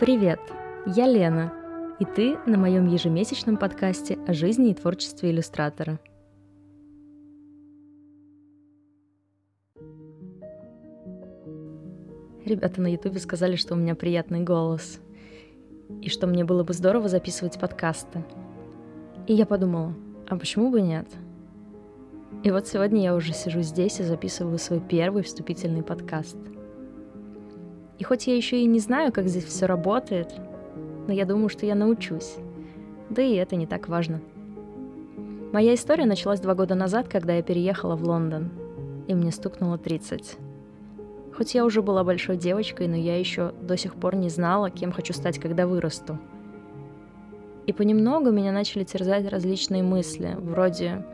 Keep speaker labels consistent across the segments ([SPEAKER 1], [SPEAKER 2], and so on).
[SPEAKER 1] Привет, я Лена, и ты на моем ежемесячном подкасте о жизни и творчестве иллюстратора. Ребята на ютубе сказали, что у меня приятный голос, и что мне было бы здорово записывать подкасты. И я подумала, а почему бы нет? И вот сегодня я уже сижу здесь и записываю свой первый вступительный подкаст – и хоть я еще и не знаю, как здесь все работает, но я думаю, что я научусь. Да и это не так важно. Моя история началась два года назад, когда я переехала в Лондон, и мне стукнуло 30. Хоть я уже была большой девочкой, но я еще до сих пор не знала, кем хочу стать, когда вырасту. И понемногу меня начали терзать различные мысли, вроде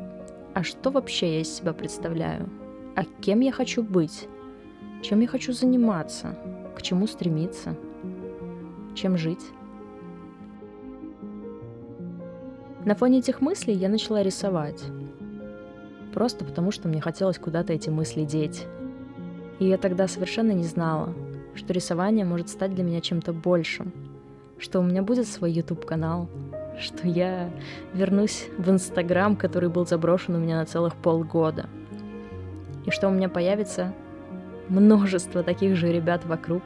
[SPEAKER 1] «А что вообще я из себя представляю? А кем я хочу быть? Чем я хочу заниматься?» К чему стремиться, чем жить. На фоне этих мыслей я начала рисовать. Просто потому, что мне хотелось куда-то эти мысли деть. И я тогда совершенно не знала, что рисование может стать для меня чем-то большим, что у меня будет свой YouTube-канал, что я вернусь в Инстаграм, который был заброшен у меня на целых полгода, и что у меня появится множество таких же ребят вокруг,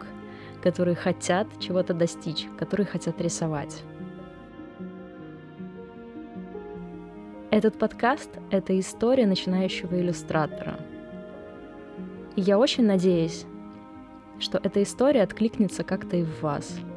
[SPEAKER 1] которые хотят чего-то достичь, которые хотят рисовать. Этот подкаст — это история начинающего иллюстратора. И я очень надеюсь, что эта история откликнется как-то и в вас —